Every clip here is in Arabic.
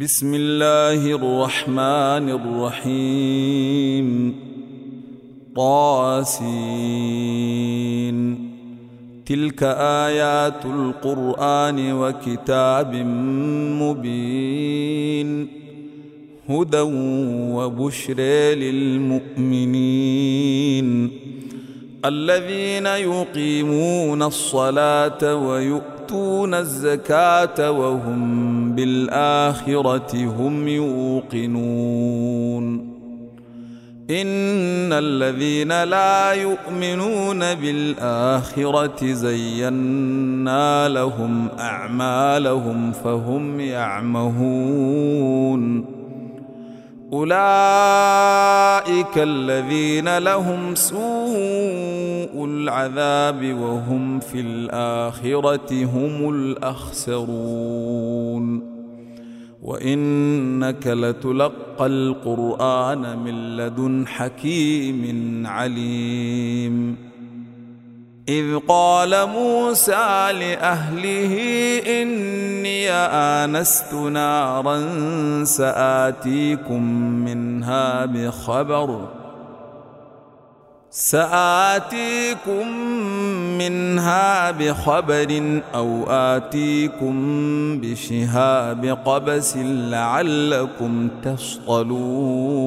بسم الله الرحمن الرحيم. طاسين. تلك آيات القرآن وكتاب مبين. هدى وبشر للمؤمنين. الذين يقيمون الصلاة ويؤتون الزكاة وهم بالآخرة هم يوقنون. إن الذين لا يؤمنون بالآخرة زينا لهم أعمالهم فهم يعمهون. أولئك الذين لهم سوء العذاب وهم في الآخرة هم الأخسرون. وإنك لتلقى القرآن من لدن حكيم عليم. إذ قال موسى لأهله إني آنست نارا سآتيكم منها بخبر سآتيكم منها بخبر أو آتيكم بشهاب قبس لعلكم تصطلون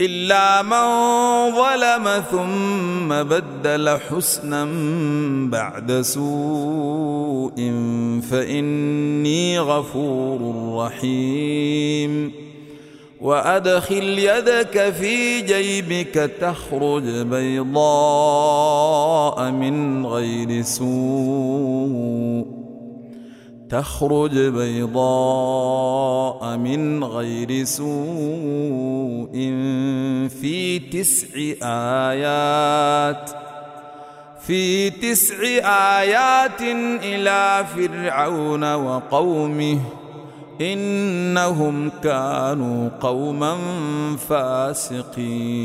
إلا من ظلم ثم بدل حسنا بعد سوء فإني غفور رحيم. وأدخل يدك في جيبك تخرج بيضاء من غير سوء. تخرج بيضاء من غير سوء في تسع آيات في تسع آيات إلى فرعون وقومه إنهم كانوا قوما فاسقين.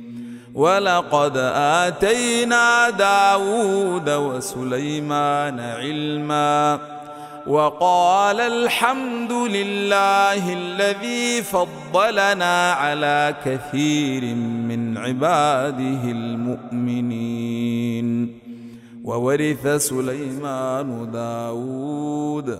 ولقد آتينا داود وسليمان علما وقال الحمد لله الذي فضلنا على كثير من عباده المؤمنين وورث سليمان داود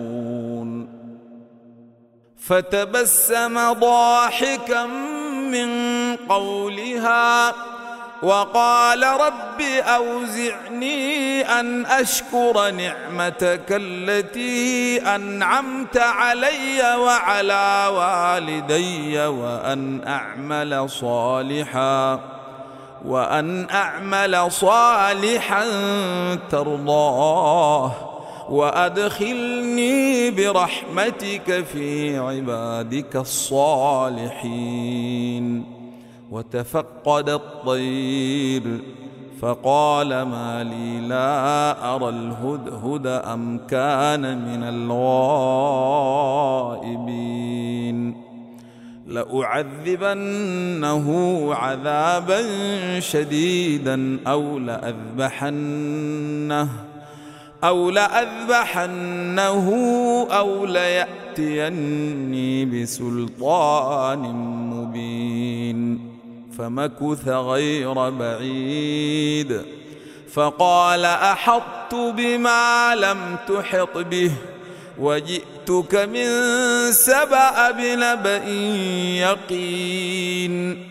فتبسم ضاحكا من قولها وقال رب أوزعني أن أشكر نعمتك التي أنعمت علي وعلى والدي وأن أعمل صالحا وأن أعمل صالحا ترضاه. وأدخلني برحمتك في عبادك الصالحين. وتفقد الطير فقال ما لي لا أرى الهدهد أم كان من الغائبين. لأعذبنه عذابا شديدا أو لأذبحنه. أو لأذبحنه أو ليأتيني بسلطان مبين فمكث غير بعيد فقال أحطت بما لم تحط به وجئتك من سبأ بنبأ يقين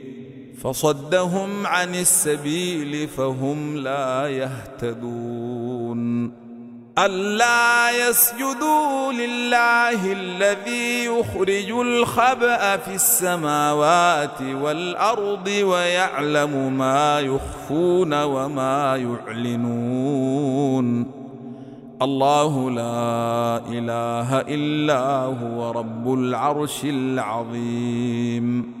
فصدهم عن السبيل فهم لا يهتدون. ألا يسجدوا لله الذي يخرج الخبأ في السماوات والأرض ويعلم ما يخفون وما يعلنون. الله لا إله إلا هو رب العرش العظيم.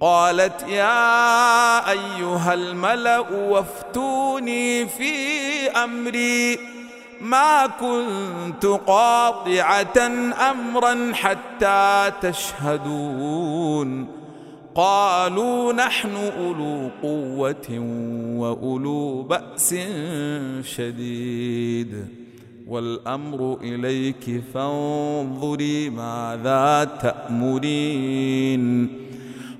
قالت يا أيها الملأ وافتوني في أمري. ما كنت قاطعة أمرا حتى تشهدون. قالوا نحن أولو قوة وأولو بأس شديد. والأمر إليك فانظري ماذا تأمرين.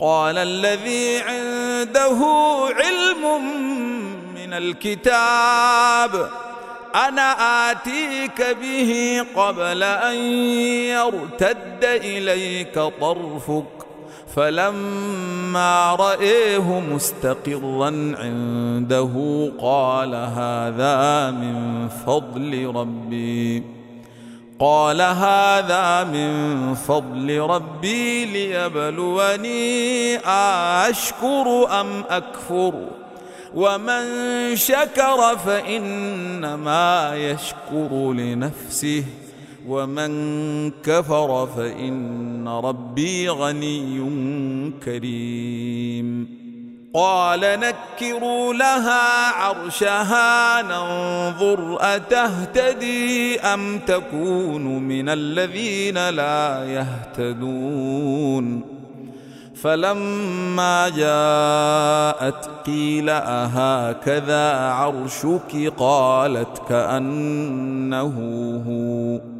قال الذي عنده علم من الكتاب أنا آتيك به قبل أن يرتد إليك طرفك. فلما رايه مستقرا عنده قال هذا من فضل ربي. قال هذا من فضل ربي ليبلوني أشكر أم أكفر ومن شكر فإنما يشكر لنفسه ومن كفر فإن ربي غني كريم قال نكروا لها عرشها ننظر أتهتدي أم تكون من الذين لا يهتدون. فلما جاءت قيل أهكذا عرشك؟ قالت كأنه هو.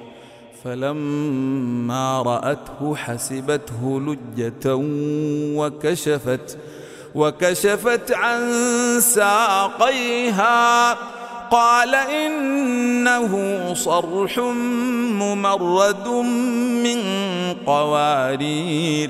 فلما رأته حسبته لجة وكشفت وكشفت عن ساقيها. قال إنه صرح ممرد من قوارير.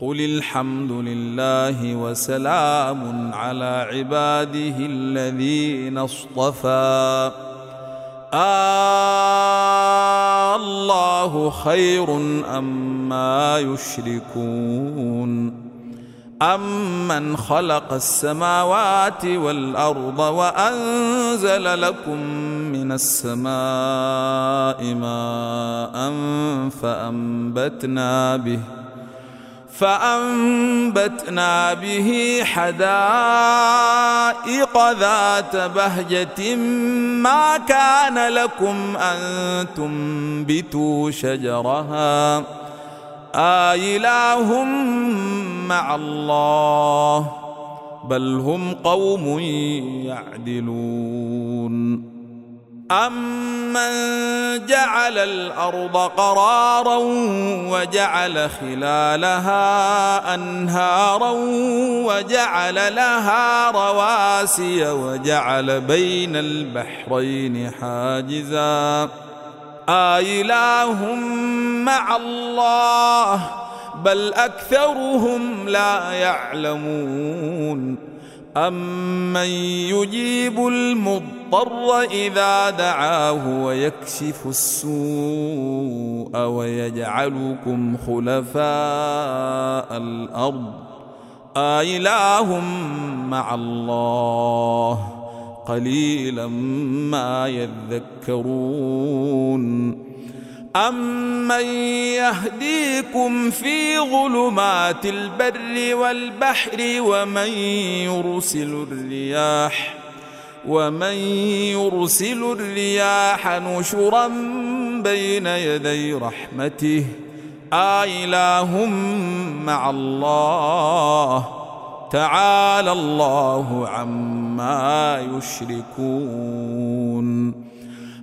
قل الحمد لله وسلام على عباده الذين اصطفى. الله خير أما أم يشركون. أمن خلق السماوات والأرض وأنزل لكم من السماء ماء فأنبتنا به فأنبتنا به حدائق ذات بهجة ما كان لكم أن تنبتوا شجرها. آإله مع الله بل هم قوم يعدلون. أمن جعل الأرض قرارا وجعل خلالها أنهارا وجعل لها رواسي وجعل بين البحرين حاجزاً آإله مع الله بل أكثرهم لا يعلمون أمن يجيب المضطر إذا دعاه ويكشف السوء ويجعلكم خلفاء الأرض آإله مع الله قليلا ما يذكرون امن يهديكم في ظلمات البر والبحر ومن يرسل الرياح ومن يرسل الرياح نشرا بين يدي رحمته آله مع الله. تعالى الله عما يشركون.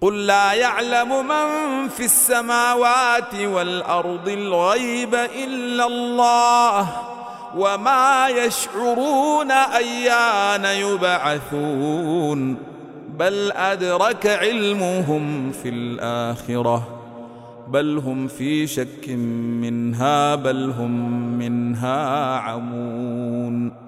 قل لا يعلم من في السماوات والأرض الغيب إلا الله وما يشعرون أيان يبعثون بل أدرك علمهم في الآخرة بل هم في شك منها بل هم منها عمون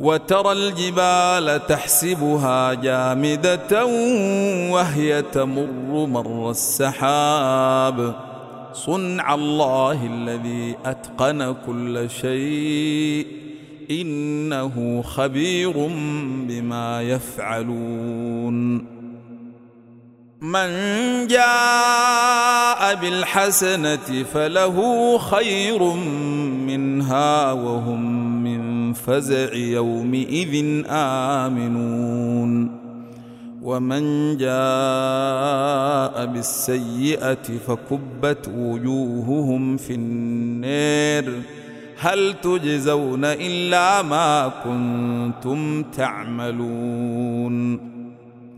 وترى الجبال تحسبها جامدة وهي تمر مر السحاب. صنع الله الذي أتقن كل شيء. إنه خبير بما يفعلون. من جاء بالحسنة فله خير منها وهم فزع يومئذ آمنون. ومن جاء بالسيئة فكبت وجوههم في النار هل تجزون إلا ما كنتم تعملون؟